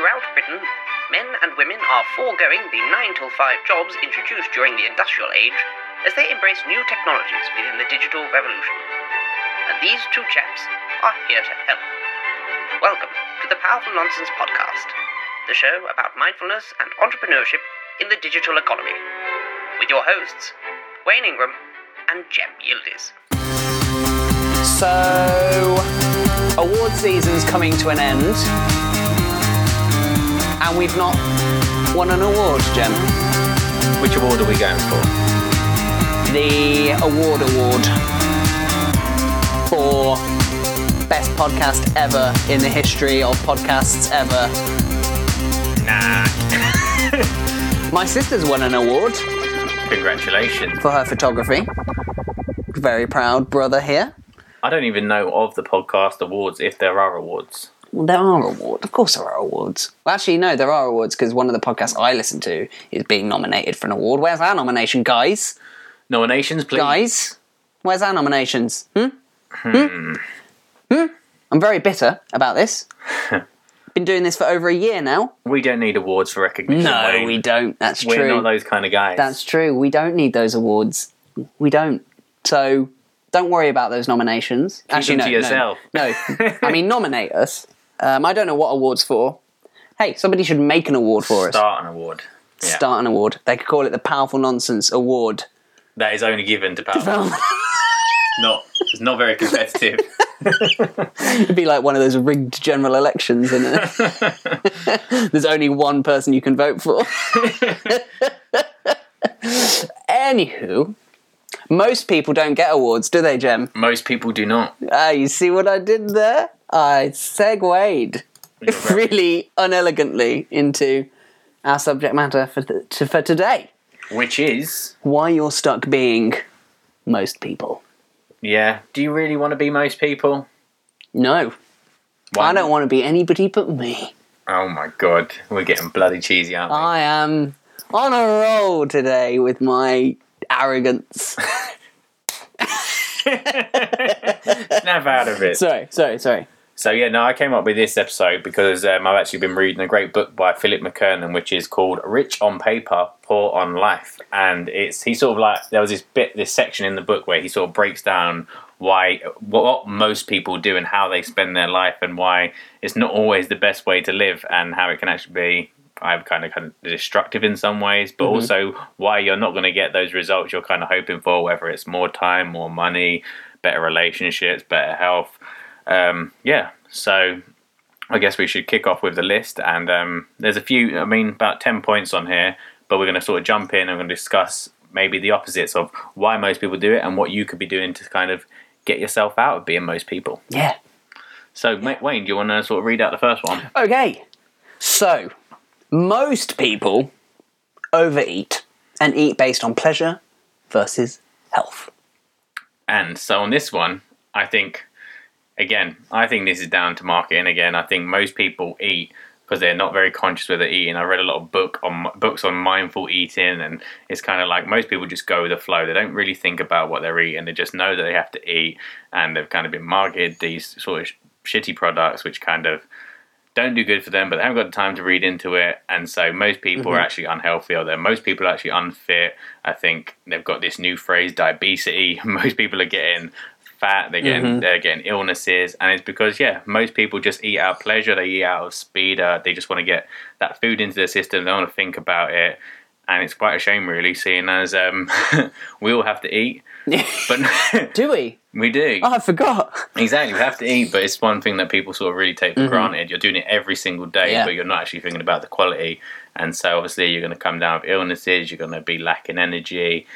throughout Britain, men and women are foregoing the 9 till 5 jobs introduced during the industrial age as they embrace new technologies within the digital revolution. And these two chaps are here to help. Welcome to the Powerful Nonsense Podcast, the show about mindfulness and entrepreneurship in the digital economy, with your hosts, Wayne Ingram and Jem Yildiz. So, award season's coming to an end, and we've not won an award, Jem. Which award are we going for? The award award for best podcast ever in the history of podcasts ever. Nah. My sister's won an award Congratulations. for her photography. Very proud brother here. I don't even know of the podcast awards if there are awards. Well, there are awards. Of course, there are awards. Well, actually, no, there are awards because one of the podcasts I listen to is being nominated for an award. Where's our nomination, guys? Nominations, please. Guys, where's our nominations? Hmm? Hmm? Hmm? I'm very bitter about this. Been doing this for over a year now. We don't need awards for recognition. No, Wayne. we don't. That's true. We're not those kind of guys. That's true. We don't need those awards. We don't. So don't worry about those nominations. Actually, them no, to yourself. No, no. I mean, nominate us. Um, I don't know what awards for. Hey, somebody should make an award for us. Start an award. Yeah. Start an award. They could call it the Powerful Nonsense Award. That is only given to power. not. It's not very competitive. It'd be like one of those rigged general elections, isn't it? There's only one person you can vote for. Anywho, most people don't get awards, do they, Jem? Most people do not. Ah, you see what I did there? I segued really unelegantly into our subject matter for, th- to, for today. Which is, Why you're stuck being most people. yeah. Do you really want to be most people? No, Why I don't want to be anybody but me. Oh my god, we're getting bloody cheesy, aren't we? I am on a roll today with my arrogance. Snap out of it. sorry, sorry, sorry. So yeah, no, I came up with this episode because um, I've actually been reading a great book by Philip McKernan, which is called "Rich on Paper, Poor on Life," and it's he sort of like there was this bit, this section in the book where he sort of breaks down why what, what most people do and how they spend their life, and why it's not always the best way to live, and how it can actually be. I've kind of kind of destructive in some ways, but also why you're not going to get those results you're kind of hoping for, whether it's more time, more money, better relationships, better health. Um, yeah, so I guess we should kick off with the list. And um, there's a few, I mean, about 10 points on here, but we're going to sort of jump in and we're going to discuss maybe the opposites of why most people do it and what you could be doing to kind of get yourself out of being most people. Yeah. So, mate, Wayne, do you want to sort of read out the first one? Okay, so most people overeat and eat based on pleasure versus health. And so on this one, I think, again, I think this is down to marketing. Again, I think most people eat because they're not very conscious with their eating. I read a lot of book on books on mindful eating, and it's kind of like most people just go with the flow. They don't really think about what they're eating. They just know that they have to eat, and they've kind of been marketed these sort of sh- shitty products, which kind of don't do good for them, but they haven't got the time to read into it. And so most people are mm-hmm. actually unhealthy or they're most people are actually unfit. I think they've got this new phrase diabetes. Most people are getting fat, they're getting they're getting illnesses, and it's because yeah, most people just eat out of pleasure, they eat out of speed, uh, they just want to get that food into their system, they don't want to think about it. And it's quite a shame really, seeing as um, we all have to eat. But Do we? we do. Oh, I forgot. Exactly, we have to eat, but it's one thing that people sort of really take for granted. You're doing it every single day, Mm-hmm. Yeah. but you're not actually thinking about the quality. And so, obviously, you're going to come down with illnesses. You're going to be lacking energy.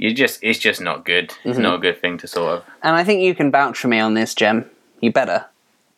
You just, it's just not good. It's Mm-hmm. not a good thing to sort of. And I think you can vouch for me on this, Jem. You better.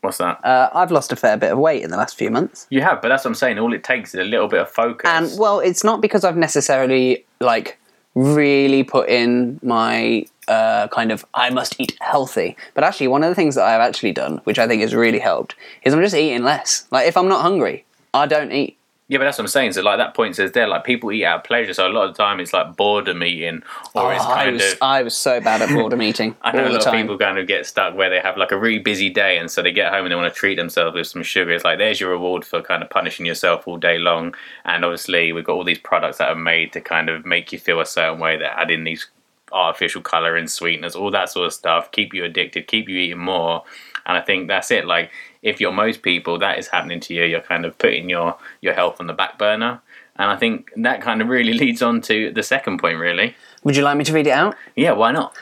What's that? Uh, I've lost a fair bit of weight in the last few months. you have, but that's what I'm saying. All it takes is a little bit of focus. And well, it's not because I've necessarily like really put in my uh, kind of I must eat healthy. But actually, one of the things that I've actually done, which I think has really helped, is I'm just eating less. Like if I'm not hungry, I don't eat. Yeah, but that's what I'm saying. So like that point says there, like people eat out of pleasure. So a lot of the time it's like boredom eating, or it's Oh, I kind was of. I was so bad at boredom eating I know a lot of people kind of get stuck where they have like a really busy day, and so they get home and they want to treat themselves with some sugar. It's like there's your reward for kind of punishing yourself all day long. And obviously, we've got all these products that are made to kind of make you feel a certain way that add in these artificial color and sweeteners, all that sort of stuff, keep you addicted, keep you eating more. And I think that's it. Like if you're most people, that is happening to you. You're kind of putting your your health on the back burner. And I think that kind of really leads on to the second point, really. Would you like me to read it out? Yeah, why not?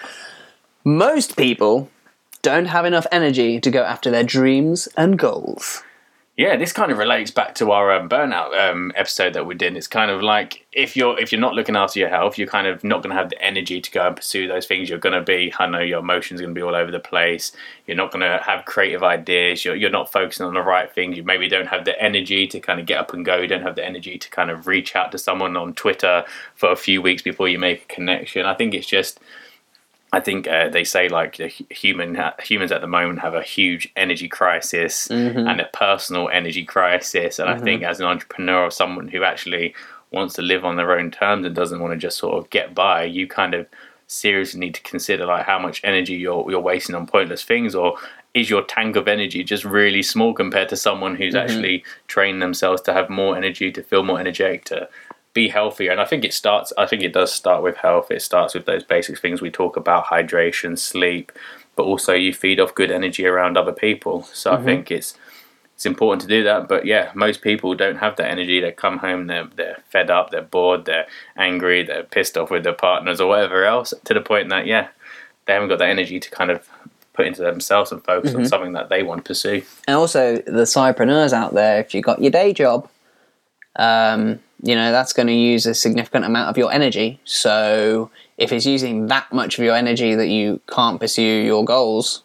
Most people don't have enough energy to go after their dreams and goals. Yeah, this kind of relates back to our um, burnout um, episode that we did. It's kind of like if you're if you're not looking after your health, you're kind of not going to have the energy to go and pursue those things. You're going to be, I know, your emotions are going to be all over the place. You're not going to have creative ideas. You're you're not focusing on the right things. You maybe don't have the energy to kind of get up and go. You don't have the energy to kind of reach out to someone on Twitter for a few weeks before you make a connection. I think it's just I think uh, they say like the human humans at the moment have a huge energy crisis mm-hmm. and a personal energy crisis, and I mm-hmm. think as an entrepreneur or someone who actually wants to live on their own terms and doesn't want to just sort of get by, you kind of seriously need to consider like how much energy you're you're wasting on pointless things or is your tank of energy just really small compared to someone who's mm-hmm. actually trained themselves to have more energy to feel more energetic to be healthier and i think it starts i think it does start with health. It starts with those basic things we talk about hydration sleep but also you feed off good energy around other people. So i mm-hmm. think it's it's important to do that. But yeah most people don't have that energy. They come home they're, they're fed up they're bored they're angry they're pissed off with their partners or whatever else to the point that yeah they haven't got that energy to kind of put into themselves and focus on mm-hmm. something that they want to pursue. And also the sidepreneurs out there, if you've got your day job, um, you know, that's going to use a significant amount of your energy. So if it's using that much of your energy that you can't pursue your goals,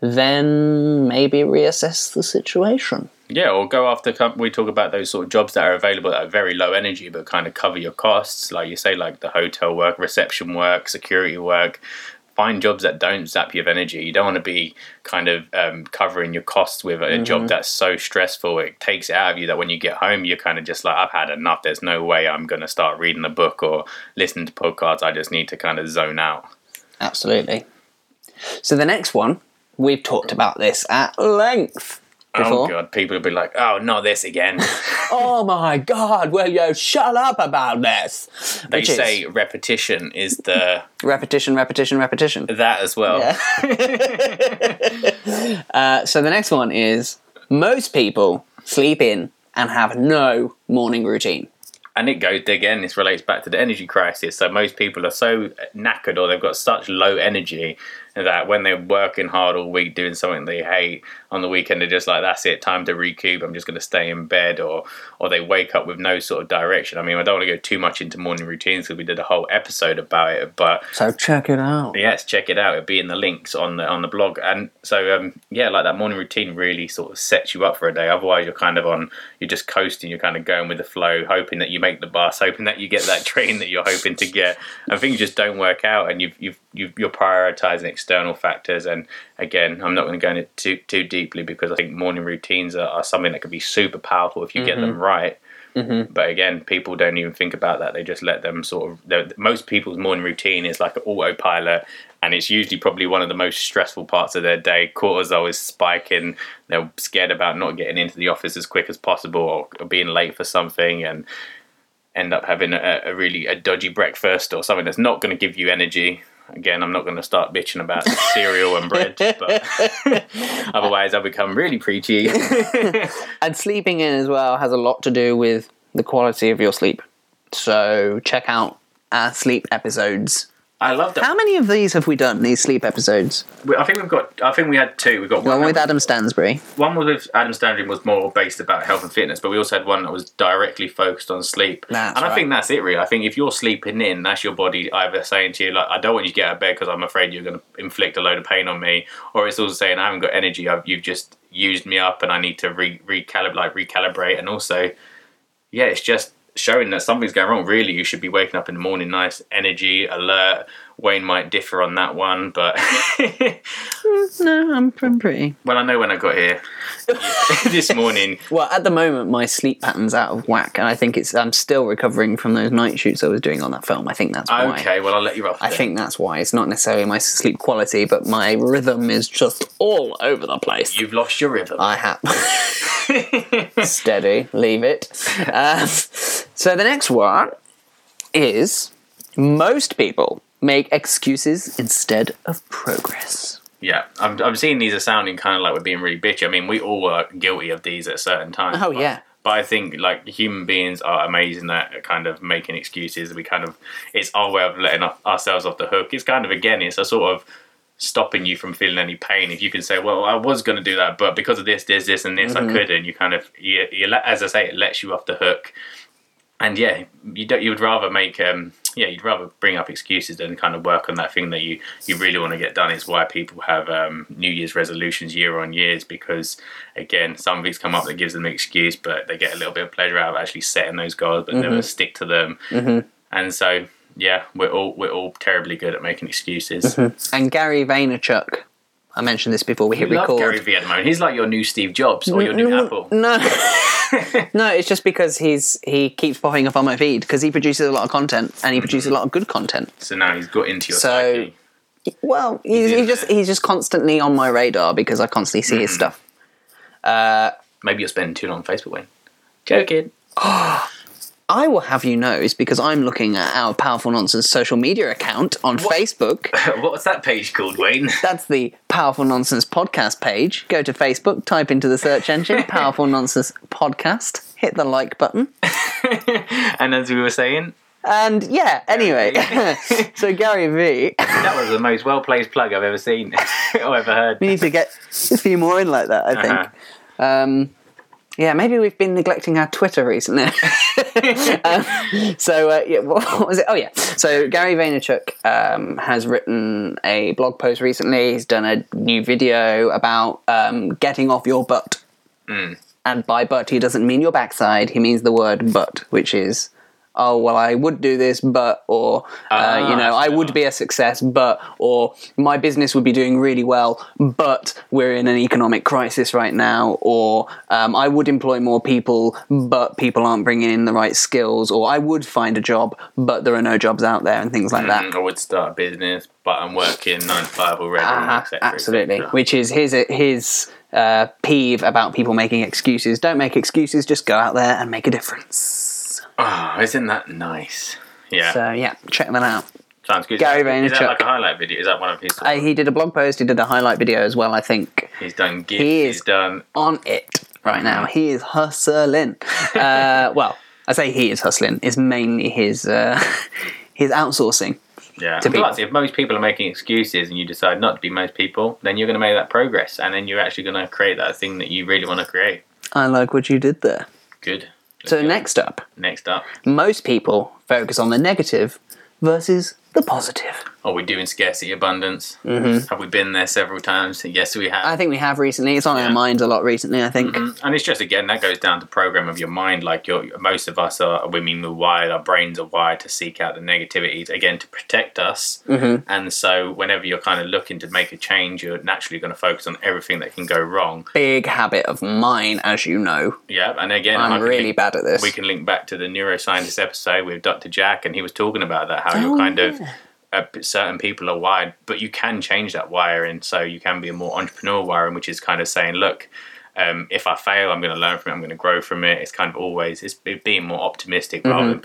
then maybe reassess the situation. Yeah, or go after. We talk about those sort of jobs that are available that are very low energy, but kind of cover your costs. Like you say, like the hotel work, reception work, security work. Find jobs that don't zap you of energy. You don't want to be kind of um, covering your costs with a job that's so stressful. It takes it out of you that when you get home, you're kind of just like, I've had enough. There's no way I'm going to start reading a book or listening to podcasts. I just need to kind of zone out. Absolutely. So the next one, we've talked about this at length Oh god, people will be like, "Oh, not this again." Oh my god, will you shut up about this? they Which is say repetition is the repetition, repetition, repetition. that as well. Yeah. uh, so the next one is most people sleep in and have no morning routine. and it goes again this relates back to the energy crisis so most people are so knackered or they've got such low energy that when they're working hard all week doing something they hate on the weekend they're just like that's it time to recoup. I'm just going to stay in bed or or they wake up with no sort of direction. I mean i don't want to go too much into morning routines because we did a whole episode about it but So check it out. yes check it out. It'll be in the links on the on the blog. And so um yeah like that morning routine really sort of sets you up for a day. Otherwise you're kind of on you're just coasting you're kind of going with the flow hoping that you make the bus hoping that you get that train that you're hoping to get. And things just don't work out and you've you've, you've you're prioritizing external factors and again i'm not going to go into too too deeply because i think morning routines are, are something that can be super powerful if you get them mm-hmm. right mm-hmm. but again, people don't even think about that. They just let them sort of. Most people's morning routine is like an autopilot, and it's usually probably one of the most stressful parts of their day. Cortisol is spiking. They're scared about not getting into the office as quick as possible, or being late for something, and end up having a, a really a dodgy breakfast or something that's not going to give you energy. Again, I'm not going to start bitching about cereal and bread, but otherwise I'll become really preachy. And sleeping in as well has a lot to do with the quality of your sleep. So check out our sleep episodes. I love that. How many of these have we done? These sleep episodes. We- I think we've got. I think we had two. We got One one with Adam Stansbury. One was with Adam Standard was more based about health and fitness, but we also had one that was directly focused on sleep. That's and I right. think that's it, really. I think if you're sleeping in, that's your body either saying to you, like, I don't want you to get out of bed because I'm afraid you're going to inflict a load of pain on me, or it's also saying I haven't got energy. I've, you've just used me up, and I need to re- recalibrate, like recalibrate, and also, yeah, it's just showing that something's going wrong. Really, you should be waking up in the morning, nice energy, alert, Wayne might differ on that one, but No, I'm, I'm pretty. well, I know when I got here this morning. Well, at the moment, my sleep pattern's out of whack, and I think it's. I'm still recovering from those night shoots I was doing on that film. I think that's why. Okay, well, I'll let you off. I then. think that's why. It's not necessarily my sleep quality, but my rhythm is just all over the place. you've lost your rhythm. I have. Steady, leave it. Um, so the next one is most people make excuses instead of progress. Yeah, I'm, I'm seeing these are sounding kind of like we're being really bitchy. I mean, we all are guilty of these at certain times. Oh, but- yeah. But I think like human beings are amazing at kind of making excuses. We kind of it's our way of letting our- ourselves off the hook. It's kind of again, it's a sort of stopping you from feeling any pain. If you can say, "Well, I was going to do that, but because of this, this, this, and this, Mm-hmm. I couldn't," you kind of you, you as I say, it lets you off the hook. And yeah, you don't. You would rather make um yeah, you'd rather bring up excuses than kind of work on that thing that you you really want to get done. Is why people have um, New Year's resolutions year on years because again, some things come up that gives them an excuse, but they get a little bit of pleasure out of actually setting those goals, but never mm-hmm. stick to them. Mm-hmm. And so yeah, we're all we're all terribly good at making excuses. Mm-hmm. And Gary Vaynerchuk, I mentioned this before we hit love record. Gary Vee at the moment. He's like your new Steve Jobs or your new Apple. No, no, it's just because he's he keeps popping up on my feed because he produces a lot of content and he produces a lot of good content. So now he's got into your So- psyche. Well, he's, in he just he's just constantly on my radar because I constantly see his Mm-hmm. stuff. Maybe you're spending too long on Facebook, Wayne. Joking. I will have you know is because I'm looking at our Powerful Nonsense social media account on Facebook. What's that page called, Wayne? That's the Powerful Nonsense podcast page. Go to Facebook, type into the search engine Powerful Nonsense podcast, hit the like button. and as we were saying, And yeah, anyway, so Gary Vee, that was the most well placed plug I've ever seen or ever heard. we need to get a few more in like that, I think. Uh-huh. Um, yeah, maybe we've been neglecting our Twitter recently. um, so uh, yeah, what, what was it? Oh yeah, so Gary Vaynerchuk um, has written a blog post recently. He's done a new video about um, getting off your butt, Hmm. and by butt he doesn't mean your backside. He means the word butt, which is. Oh well, I would do this, but or uh, you Ah, know, I would be a success, but or my business would be doing really well, but we're in an economic crisis right now, or um, I would employ more people, but people aren't bringing in the right skills, or I would find a job, but there are no jobs out there, and things like that. Mm, I would start a business, but I'm working nine to five already. Uh-huh, cetera, absolutely, which is his his uh, peeve about people making excuses. Don't make excuses, just go out there and make a difference. Oh, isn't that nice? Yeah, So yeah, check that out. sounds good. Gary Vaynerchuk. is, that, is that Vaynerchuk. like a highlight video? Is that one of his? Uh, he did a blog post. He did a highlight video as well. I think he's done gifts. he is- He's done. on it right now. He is hustling. Uh, well, I say he is hustling. Is mainly his uh, his outsourcing. Yeah. to plus, if most people are making excuses and you decide not to be most people, then you're going to make that progress, and then you're actually going to create that thing that you really want to create. I like what you did there. Good. So go. next up, next up, most people focus on the negative versus the positive. Are we doing scarcity abundance? Mm-hmm. Have we been there several times? Yes, we have. I think we have recently. It's on Yeah. our minds a lot recently. I think. Mm, And it's just again that goes down to program of your mind. Like your most of us are women. We're wired. Our brains are wired to seek out the negativities again to protect us. Mm-hmm. And so whenever you're kind of looking to make a change, you're naturally going to focus on everything that can go wrong. Big habit of mine, as you know. Yeah. And again, I'm really link- bad at this. We can link back to the neuroscientist episode with Dr. Jack, and he was talking about that how Oh, you're kind of yeah. uh, certain people are wired, but you can change that wiring. So you can be a more entrepreneurial wiring, which is kind of saying, look, um, if I fail, I'm going to learn from it. I'm going to grow from it. It's kind of always it's being more optimistic rather than.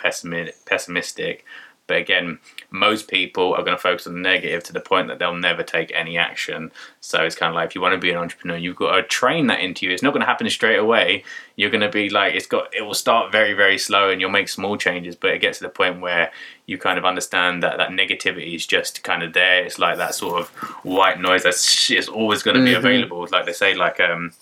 Pessimistic. But again, most people are going to focus on the negative to the point that they'll never take any action. So it's kind of like if you want to be an entrepreneur, you've got to train that into you. It's not going to happen straight away. You're going to be like it's got it will start very very slow, and you'll make small changes. But it gets to the point where you kind of understand that that negativity is just kind of there. It's like that sort of white noise that's it's always going to be available. Like they say, like um,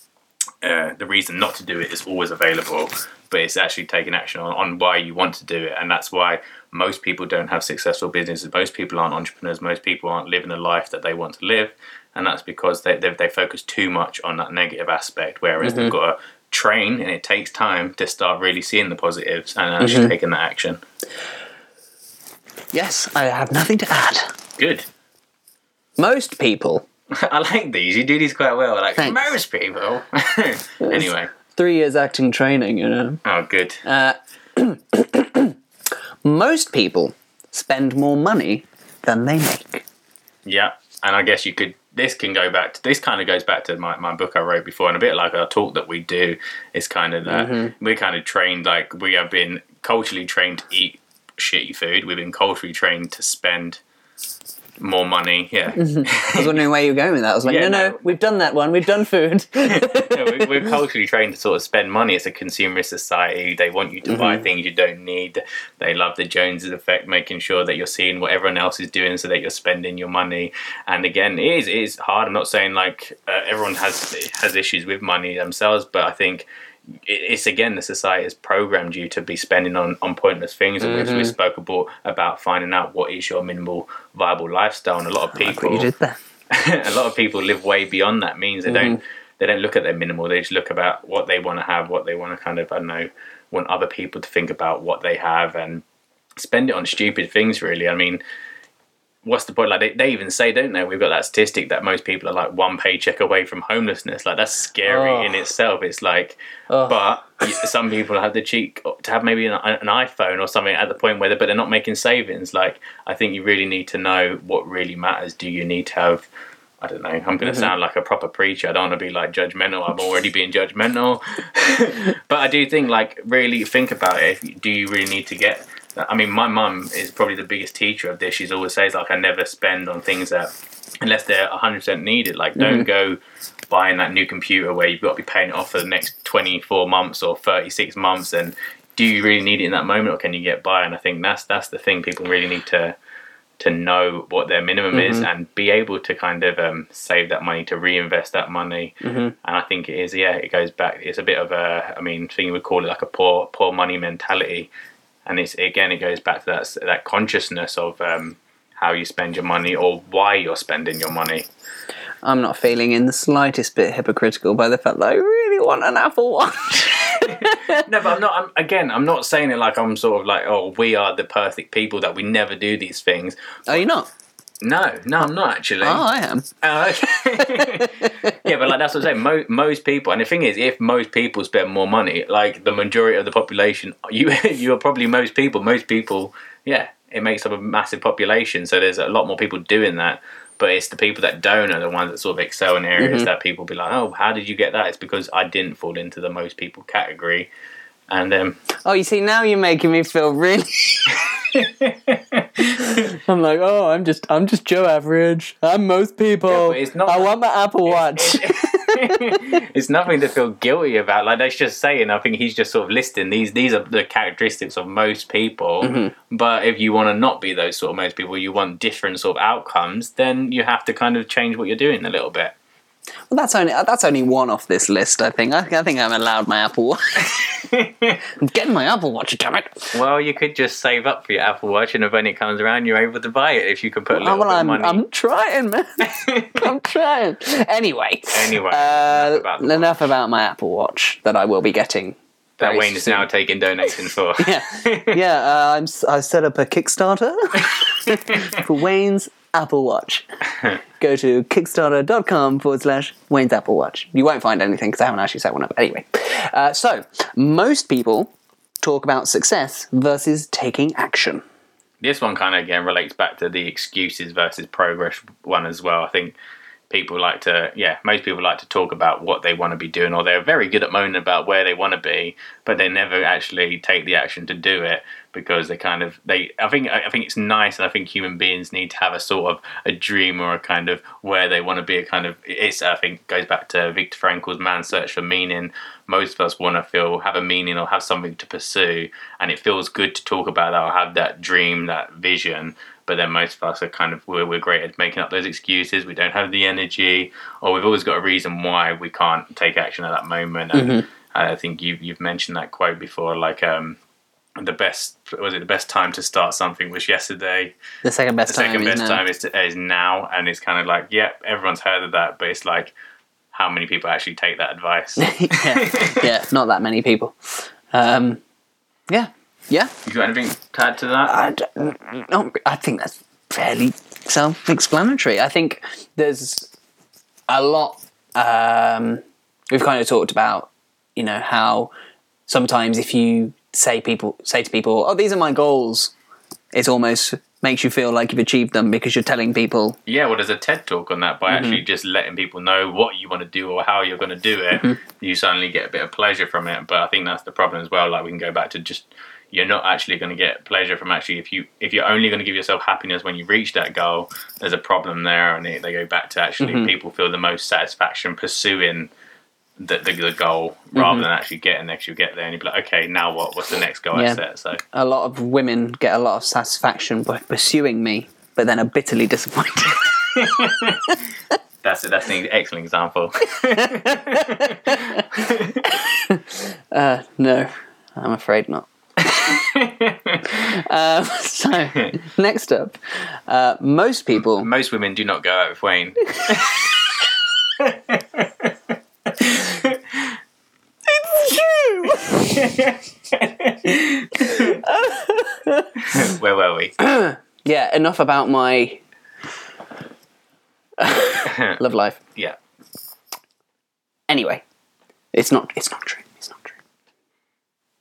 uh, the reason not to do it is always available, but it's actually taking action on, on why you want to do it. And that's why most people don't have successful businesses. Most people aren't entrepreneurs. Most people aren't living the life that they want to live. And that's because they, they, they focus too much on that negative aspect, whereas they've got to train and it takes time to start really seeing the positives and actually taking that action. Yes, I have nothing to add. Good. Most people. I like these. You do these quite well. Like Thanks. most people. anyway. Three years acting training, you know. Oh, good. Uh, most people spend more money than they make. Yeah, and I guess you could. This can go back to this. Kind of goes back to my, my book I wrote before, and a bit like our talk that we do. It's kind of that mm-hmm. we're kind of trained like we have been culturally trained to eat shitty food. We've been culturally trained to spend more money. Yeah, I was wondering where you were going with that. I was like, Yeah, no, no, no. we've done that one. We've done food. We- we're culturally trained to sort of spend money. It's a consumerist society. They want you to buy things you don't need. They love the Joneses effect, making sure that you're seeing what everyone else is doing, so that you're spending your money. And again, it is it is hard. I'm not saying like uh, everyone has has issues with money themselves, but I think it's again the society has programmed you to be spending on, on pointless things, and which we mm-hmm. spoke about about finding out what is your minimal viable lifestyle. And a lot of Like people what you did there. a lot of people live way beyond that means they don't mm-hmm. they don't look at their minimal they just look about what they want to have what they want to kind of i don't know want other people to think about what they have and spend it on stupid things really i mean what's the point like they, they even say don't they we've got that statistic that most people are like one paycheck away from homelessness like that's scary Oh. in itself it's like Oh. but some people have the cheek to have maybe an, an iphone or something at the point where they but they're not making savings like i think you really need to know what really matters do you need to have I don't know. I'm going to mm-hmm. sound like a proper preacher. I don't want to be like judgmental. I'm already being judgmental. but I do think, like, really think about it. Do you really need to get? I mean, my mum is probably the biggest teacher of this. She's always says like, I never spend on things that unless they're 100% needed. Like, don't mm-hmm. go buying that new computer where you've got to be paying it off for the next 24 months or 36 months. And do you really need it in that moment, or can you get by? And I think that's that's the thing. People really need to to know what their minimum is mm-hmm. and be able to kind of um, save that money to reinvest that money. Mm-hmm. And I think it is, yeah, it goes back. It's a bit of a, I mean, thing you would call it like a poor poor money mentality. And it's again, it goes back to that that consciousness of um, how you spend your money or why you're spending your money. I'm not feeling in the slightest bit hypocritical by the fact that I really want an Apple Watch. no, but I'm not. I'm, again, I'm not saying it like I'm sort of like, oh, we are the perfect people that we never do these things. Are you not? No, no, I'm not actually. Oh, I am. Oh, okay. yeah, but like that's what I'm saying. Mo- most people, and the thing is, if most people spend more money, like the majority of the population, you you are probably most people. Most people, yeah, it makes up a massive population. So there's a lot more people doing that. But it's the people that don't are the ones that sort of excel in areas that people be like, oh, how did you get that? It's because I didn't fall into the most people category. And um, Oh, you see, now you're making me feel really. I'm like, oh, I'm just, I'm just Joe Average. I'm most people. Yeah, it's not- I want my Apple Watch. it's nothing to feel guilty about. Like that's just saying. I think he's just sort of listing these. These are the characteristics of most people. Mm-hmm. But if you want to not be those sort of most people, you want different sort of outcomes. Then you have to kind of change what you're doing a little bit. Well, that's only, that's only one off this list. I think. I, I think I'm allowed my Apple Watch. I'm getting my Apple Watch, damn it. Well, you could just save up for your Apple Watch, and if when it comes around, you're able to buy it if you can put a Oh, little well, bit of I'm, money. I'm trying, man. I'm trying. Anyway. Anyway, Uh, enough about enough about my Apple Watch that I will be getting. that Wayne is now taking donations for. Yeah, yeah. Uh, I'm, I set up a Kickstarter for Wayne's Apple Watch. Go to kickstarter.com forward slash Wayne's Apple Watch. You won't find anything because I haven't actually set one up. Anyway, uh, so most people talk about success versus taking action. this one kind of again relates back to the excuses versus progress one as well. I think people like to, yeah, most people like to talk about what they want to be doing, or they're very good at moaning about where they want to be, but they never actually take the action to do it because they kind of they. I think I think it's nice, and I think human beings need to have a sort of a dream or a kind of where they want to be. A kind of it's I think goes back to Viktor Frankl's man's search for meaning. Most of us want to feel have a meaning or have something to pursue, and it feels good to talk about that or have that dream, that vision but then most of us are kind of we're, we're great at making up those excuses we don't have the energy or we've always got a reason why we can't take action at that moment and i think you've, you've mentioned that quote before like um the best was it the best time to start something was yesterday The second best the time second is best now. time is, to, is now and it's kind of like yeah everyone's heard of that but it's like how many people actually take that advice yeah, yeah, not that many people. Um, yeah, yeah. you got anything to add to that I, not, I think that's fairly self-explanatory. I think there's a lot. Um, we've kind of talked about, you know, how sometimes if you say people say to people, "Oh, these are my goals," it almost makes you feel like you've achieved them because you're telling people. Yeah, well, there's a TED talk on that by Mm-hmm. actually just letting people know what you want to do or how you're going to do it. Mm-hmm. You suddenly get a bit of pleasure from it. But I think that's the problem as well. Like we can go back to just you're not actually going to get pleasure from actually if you if you're only going to give yourself happiness when you reach that goal. There's a problem there, and they, they go back to actually Mm-hmm. people feel the most satisfaction pursuing. The, the, the goal rather Mm-hmm. than actually getting there 'cause you get there and you be like okay now what what's the next goal Yeah. I set so A lot of women get a lot of satisfaction by pursuing me, but then are bitterly disappointed. that's that's an excellent example Uh, no, I'm afraid not. um, so, next up, uh, most people. most women do not go out with Wayne Where were we? Yeah, enough about my love life. Yeah. Anyway, it's not. It's not true. It's not true.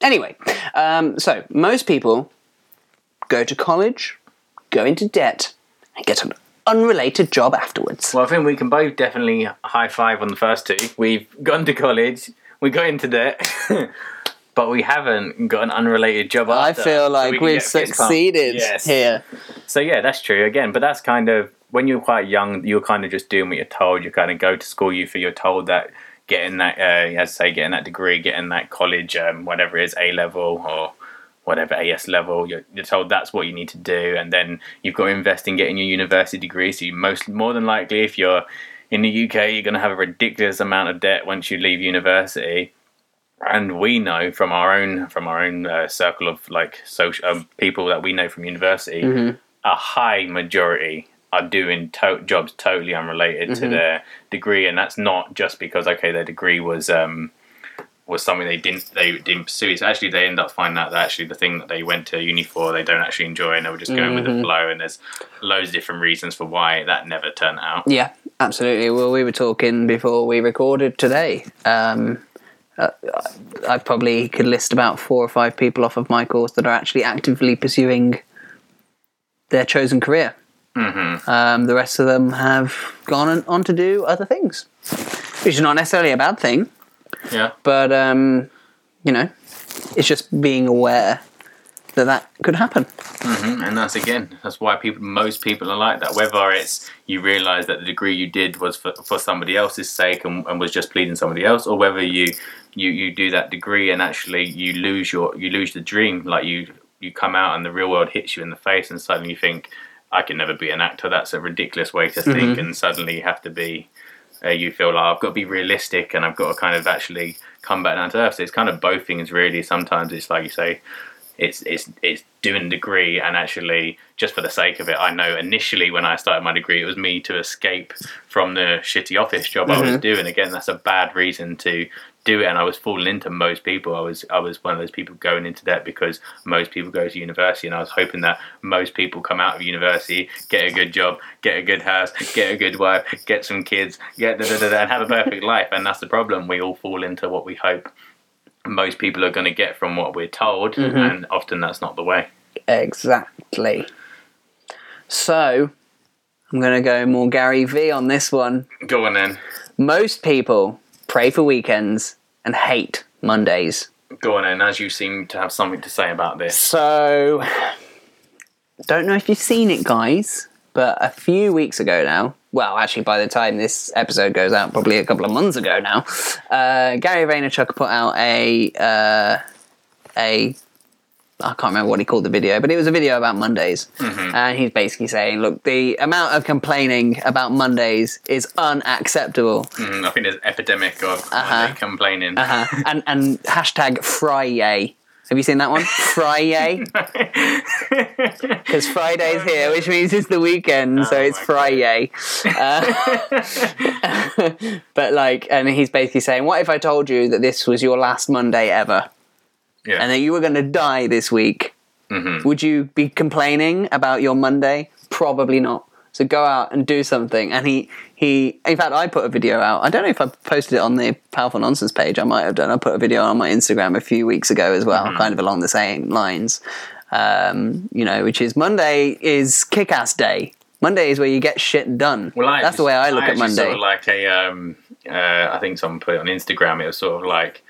Anyway, um, so most people go to college, go into debt, and get an unrelated job afterwards. Well, I think we can both definitely high five on the first two. We've gone to college, we got into debt, but we haven't got an unrelated job. I after, feel so like we get fist bump. succeeded Yes. here. So yeah, that's true again. But that's kind of when you're quite young, you're kind of just doing what you're told. You kind of go to school. You feel you're told that getting that, uh, as I say, getting that degree, getting that college, um, whatever it is, A level or whatever AS level, you're, you're told that's what you need to do, and then you've got to invest in getting your university degree. So you most more than likely, if you're in the UK, you're going to have a ridiculous amount of debt once you leave university and we know from our own from our own uh, circle of like social um, people that we know from university, a high majority are doing to- jobs totally unrelated to their degree, and that's not just because okay their degree was um, was something they didn't they didn't pursue. It's actually they end up finding out that actually the thing that they went to uni for they don't actually enjoy, and they were just going with the flow. And there's loads of different reasons for why that never turned out. Yeah, absolutely. Well, we were talking before we recorded today. Um, uh, I probably could list about four or five people off of my course that are actually actively pursuing their chosen career. Mm-hmm. Um, the rest of them have gone on- on to do other things, which is not necessarily a bad thing, Yeah. but um, you know, it's just being aware that that could happen. and that's again that's why people most people are like that whether it's you realize that the degree you did was for, for somebody else's sake and, and was just pleasing somebody else or whether you you you do that degree and actually you lose your you lose the dream like you you come out and the real world hits you in the face and suddenly you think i can never be an actor that's a ridiculous way to think and suddenly you have to be uh, you feel like I've got to be realistic and I've got to kind of actually come back down to earth. So it's kind of both things really. Sometimes it's like you say, it's it's it's doing a degree and actually just for the sake of it. I know initially when I started my degree, it was me to escape from the shitty office job I was mm-hmm. doing. Again, that's a bad reason to do it, and I was falling into most people. I was I was one of those people going into debt because most people go to university, and I was hoping that most people come out of university, get a good job, get a good house, get a good wife, get some kids, get da, da, da, and have a perfect life. And that's the problem. We all fall into what we hope most people are going to get from what we're told, mm-hmm. and often that's not the way. Exactly. So, I'm going to go more Gary V on this one. Go on then. Most people pray for weekends and hate Mondays. Go on then, as you seem to have something to say about this. So, don't know if you've seen it, guys, but a few weeks ago now, well, actually, by the time this episode goes out, probably a couple of months ago now, uh, Gary Vaynerchuk put out a uh, a I can't remember what he called the video, but it was a video about Mondays, and he's basically saying, "Look, the amount of complaining about Mondays is unacceptable." Mm, I think there's epidemic of Uh-huh. Complaining. Uh, and and hashtag Friday. Have you seen that one? Friday. Because Friday's here, which means it's the weekend, so Oh it's Friday. Uh, but like, and he's basically saying, "What if I told you that this was your last Monday ever, yeah. and that you were going to die this week? Mhm. Would you be complaining about your Monday? Probably not. So go out and do something. And he, he, in fact, I put a video out. I don't know if I posted it on the Powerful Nonsense page. I might have done. I put a video on my Instagram a few weeks ago as well, kind of along the same lines. Um, you know, which is Monday is kick ass day. Monday is where you get shit done. Well, I That's the way I look at Monday. Sort of like a, um, uh, I think someone put it on Instagram. It was sort of like,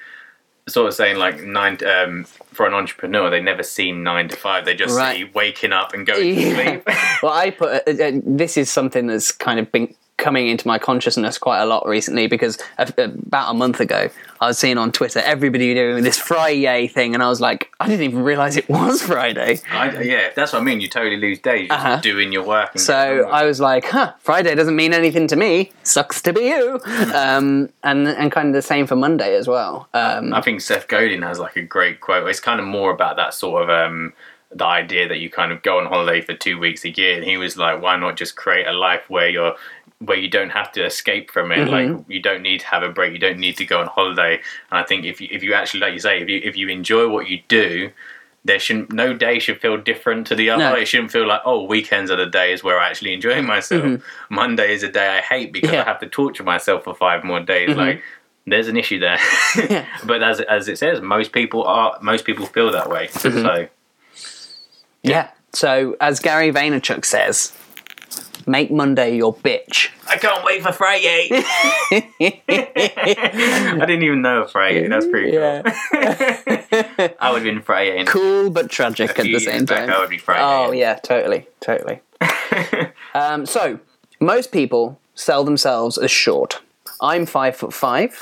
sort of saying like nine um, for an entrepreneur, they never see nine to five. They just Right. see waking up and going to sleep. well, I put uh, uh, this is something that's kind of been coming into my consciousness quite a lot recently because a- about a month ago I was seeing on Twitter everybody doing this Friday thing, and I was like, I didn't even realize it was Friday. I, yeah, that's what I mean. You totally lose days Uh-huh. doing your work. And So I was like, huh, Friday doesn't mean anything to me. Sucks to be you. um, and and kind of the same for Monday as well. Um, I think Seth Godin has like a great quote. It's kind of more about that sort of um, the idea that you kind of go on holiday for two weeks a year, and he was like, why not just create a life where you're where you don't have to escape from it. Like mm-hmm. you don't need to have a break. You don't need to go on holiday. And I think if you, if you actually, like you say, if you if you enjoy what you do. There shouldn't no day should feel different to the other. No. It shouldn't feel like oh weekends are the days where I actually enjoying myself. Mm-hmm. Monday is a day I hate because Yeah. I have to torture myself for five more days. Mm-hmm. Like there's an issue there. Yeah. but as as it says, most people are most people feel that way. So yeah. So as Gary Vaynerchuk says, make Monday your bitch. I can't wait for Friday. I didn't even know Friday. That's pretty cool. I would have been Friday. cool but tragic at the same back, time. I would be Friday. Oh yeah, totally, totally. um, so most people sell themselves as short. I'm five foot five.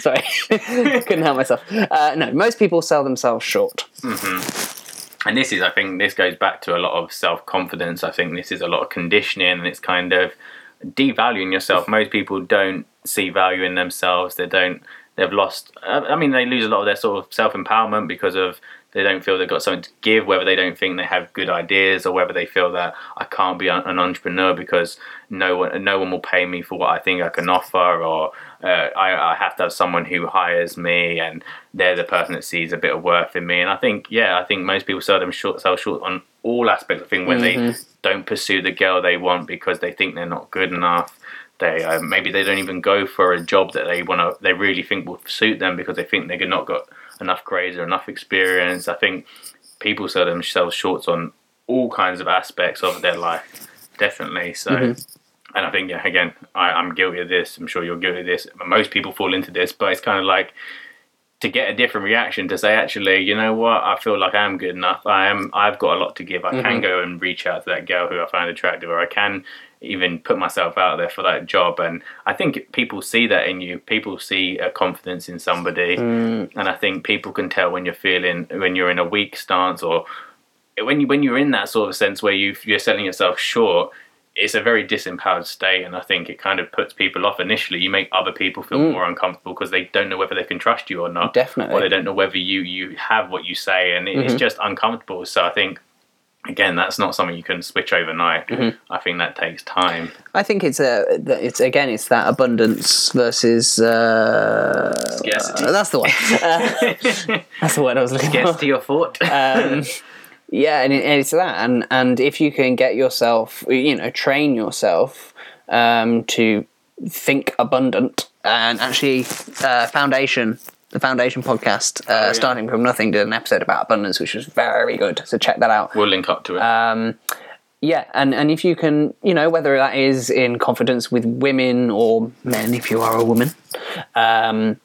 Sorry, couldn't help myself. Uh, no, most people sell themselves short. And this is i think this goes back to a lot of self-confidence. I think this is a lot of conditioning and it's kind of devaluing yourself. Most people don't see value in themselves. They don't they've lost i mean they lose a lot of their sort of self-empowerment because of they don't feel they've got something to give whether they don't think they have good ideas or whether they feel that i can't be an entrepreneur because no one no one will pay me for what i think i can offer or uh, I, I have to have someone who hires me and they're the person that sees a bit of worth in me. And i think yeah i think most people sell them short sell short on all aspects. Of things when they don't pursue the girl they want because they think they're not good enough they uh, maybe they don't even go for a job that they want to they really think will suit them because they think they've not got enough grades or enough experience. I think people sell themselves shorts on all kinds of aspects of their life. Definitely. So and I think, yeah, again, I, I'm guilty of this. I'm sure you're guilty of this. Most people fall into this, but it's kind of like to get a different reaction to say, actually, you know what? I feel like I am good enough. I am. I've got a lot to give. I can mm-hmm. go and reach out to that girl who I find attractive, or I can even put myself out there for that job. And I think people see that in you. People see a confidence in somebody, mm. and I think people can tell when you're feeling when you're in a weak stance or when you when you're in that sort of sense where you you're selling yourself short, it's a very disempowered state, and I think it kind of puts people off initially. You make other people feel more uncomfortable because they don't know whether they can trust you or not, Definitely. or they don't know whether you you have what you say, and it, it's just uncomfortable. So I think. Again, that's not something you can switch overnight. I think that takes time. I think it's a it's again it's that abundance versus uh, Scarcity. that's the one. Uh, that's the word I was looking Gets for. to your thought. um, yeah, and, it, and it's that, and and if you can get yourself, you know, train yourself um, to think abundant, and actually, uh, foundation. The Foundation podcast, uh, yeah. starting from nothing, did an episode about abundance, which was very good. So check that out. we'll link up to it. Um, yeah, and, and if you can, you know, whether that is in confidence with women or men, if you are a woman, um,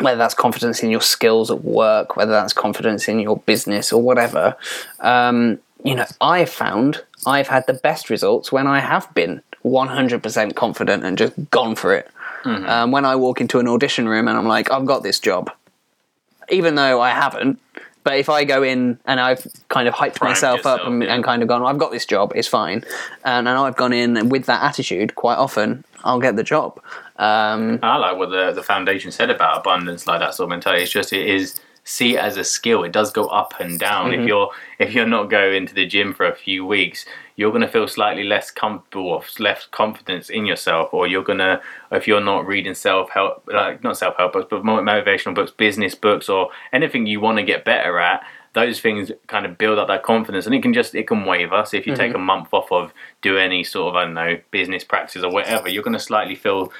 whether that's confidence in your skills at work, whether that's confidence in your business or whatever, um, you know, I've found I've had the best results when I have been 100% confident and just gone for it. Um, when I walk into an audition room and I'm like, I've got this job, even though I haven't. But if I go in and I've kind of hyped Primed myself up and, yeah. and kind of gone, I've got this job, it's fine. And, and I've gone in with that attitude quite often, I'll get the job. Um, I like what the the foundation said about abundance, like that sort of mentality. It's just it is see it as a skill. It does go up and down. If you're if you're not going to the gym for a few weeks, you're gonna feel slightly less comfortable or less confidence in yourself, or you're gonna if you're not reading self help like not self help books, but motivational books, business books, or anything you want to get better at. those things kind of build up that confidence, and it can just it can waver. So if you take a month off of do any sort of I don't know business practice or whatever, you're going to slightly feel.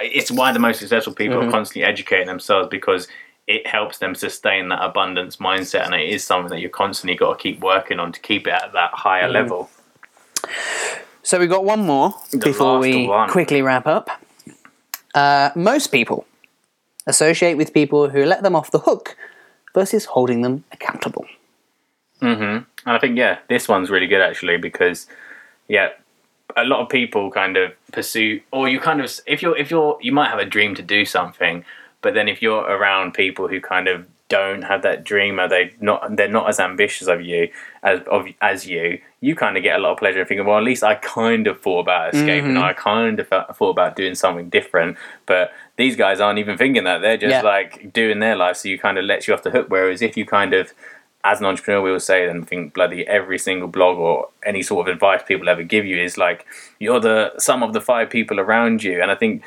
It's why the most successful people are constantly educating themselves because it helps them sustain that abundance mindset, and it is something that you're constantly got to keep working on to keep it at that higher level. So we've got one more The before we one. quickly wrap up. Uh, most people associate with people who let them off the hook versus holding them accountable. Mhm, And I think yeah, this one's really good actually because yeah, a lot of people kind of pursue or you kind of if you're if you're you might have a dream to do something, but then if you're around people who kind of don't have that dream or they not they're not as ambitious of you as of as you, you kind of get a lot of pleasure in thinking, well, at least I kind of thought about escaping. Mm-hmm. I kind of thought thought about doing something different, but these guys aren't even thinking that. They're just Yeah. like doing their life, so you kind of let you off the hook. Whereas if you kind of as an entrepreneur, we will say, and I think bloody every single blog or any sort of advice people ever give you is like you're the sum of the five people around you, and I think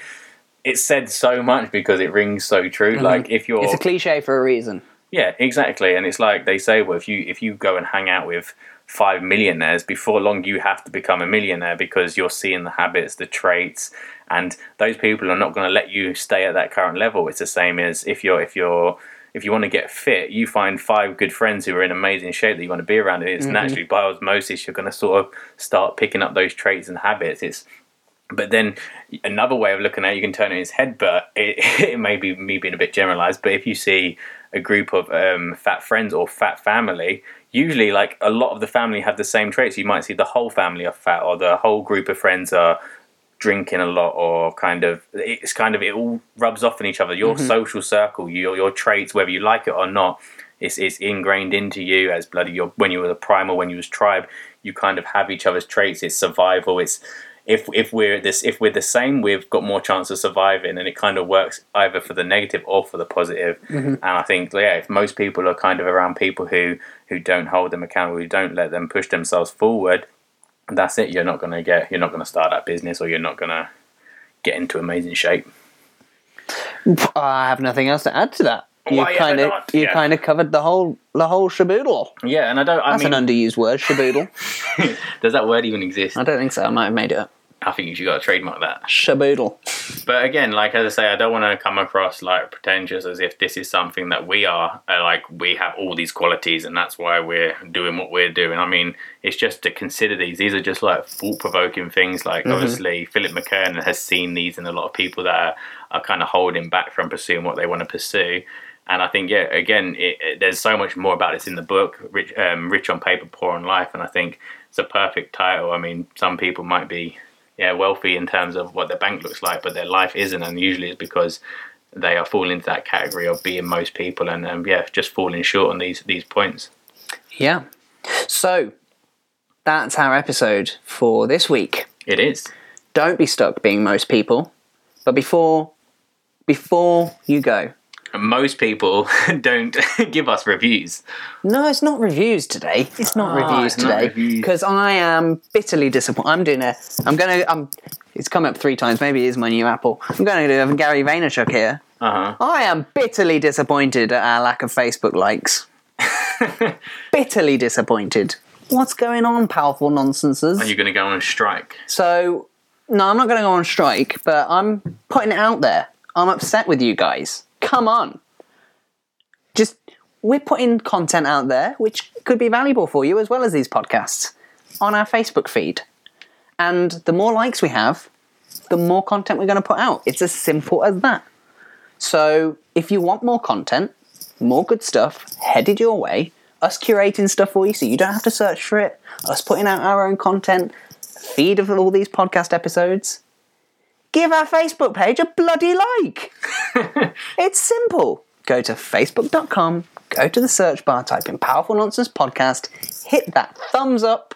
it's said so much because it rings so true. Mm-hmm. Like if you're It's a cliche for a reason. yeah, exactly. And it's like they say, well, if you if you go and hang out with five millionaires, before long you have to become a millionaire because you're seeing the habits, the traits, and those people are not going to let you stay at that current level. It's the same as if you're if you're if you want to get fit, you find five good friends who are in amazing shape that you want to be around, and it's naturally by osmosis you're going to sort of start picking up those traits and habits. It's but then another way of looking at it, you can turn it in his head, but it, it may be me being a bit generalized. But if you see a group of um, fat friends or fat family, usually like a lot of the family have the same traits. You might see the whole family are fat, or the whole group of friends are drinking a lot, or kind of it's kind of it all rubs off on each other. Your mm-hmm. social circle, your your traits, whether you like it or not, it's, it's ingrained into you as bloody your when you were the primal, when you was tribe, you kind of have each other's traits. It's survival. It's if if we're this if we're the same, we've got more chance of surviving, and it kind of works either for the negative or for the positive. Mm-hmm. And I think yeah, if most people are kind of around people who who don't hold them accountable, who don't let them push themselves forward, that's it. You're not gonna get you're not gonna start that business, or you're not gonna get into amazing shape. I have nothing else to add to that. You kind of you Yeah. kind of covered the whole the whole shaboodle. Yeah, and I don't. I That's mean, an underused word, shaboodle. does that word even exist? I don't think so. I might have made it up. I think you should got to trademark that. Shaboodle. But again, like as I say, I don't want to come across like pretentious as if this is something that we are uh, like we have all these qualities and that's why we're doing what we're doing. I mean, it's just to consider these. These are just like thought provoking things. Like obviously, Philip McKernan has seen these in a lot of people that are, are kind of holding back from pursuing what they want to pursue. And I think, yeah, again, it, it- there's so much more about this in the book, Rich, um, Rich on Paper, Poor on Life. And I think it's a perfect title. I mean, some people might be yeah, wealthy in terms of what their bank looks like, but their life isn't, and usually it's because they are falling into that category of being most people, and um, yeah, just falling short on these these points. Yeah. So that's our episode for this week. It is. Don't be stuck being most people. But before before you go, And most people don't give us reviews. No, it's not reviews today. It's not Ah, reviews it's today because I am bitterly disappointed. I'm doing a. I'm gonna. I'm. It's come up three times. Maybe it is my new Apple. I'm going to do a Gary Vaynerchuk here. Uh huh. I am bitterly disappointed at our lack of Facebook likes. bitterly disappointed. What's going on, powerful nonsenses? Are you going to go on strike? So, no, I'm not going to go on strike, but I'm putting it out there. I'm upset with you guys. Come on. Just, we're putting content out there which could be valuable for you as well as these podcasts on our Facebook feed. And the more likes we have, the more content we're going to put out. It's as simple as that. So, if you want more content, more good stuff headed your way, us curating stuff for you so you don't have to search for it, us putting out our own content, feed of all these podcast episodes, give our Facebook page a bloody like. it's simple. Go to facebook.com, go to the search bar, type in Powerful Nonsense Podcast, hit that thumbs up,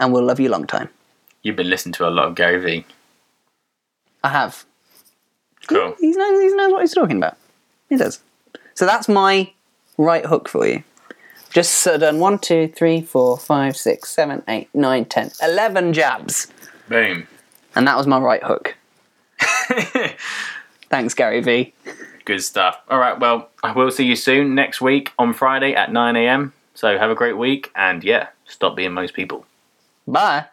and we'll love you a long time. You've been listening to a lot of Gary Vee. I have. Cool. He knows, he knows what he's talking about. He does. So that's my right hook for you. Just so done one, two, three, four, five, six, seven, eight, nine, ten, eleven jabs. Boom. And that was my right hook. Thanks, Gary Vee. Good stuff. All right, well, I will see you soon next week on Friday at 9 a.m. So have a great week and yeah, stop being most people. Bye.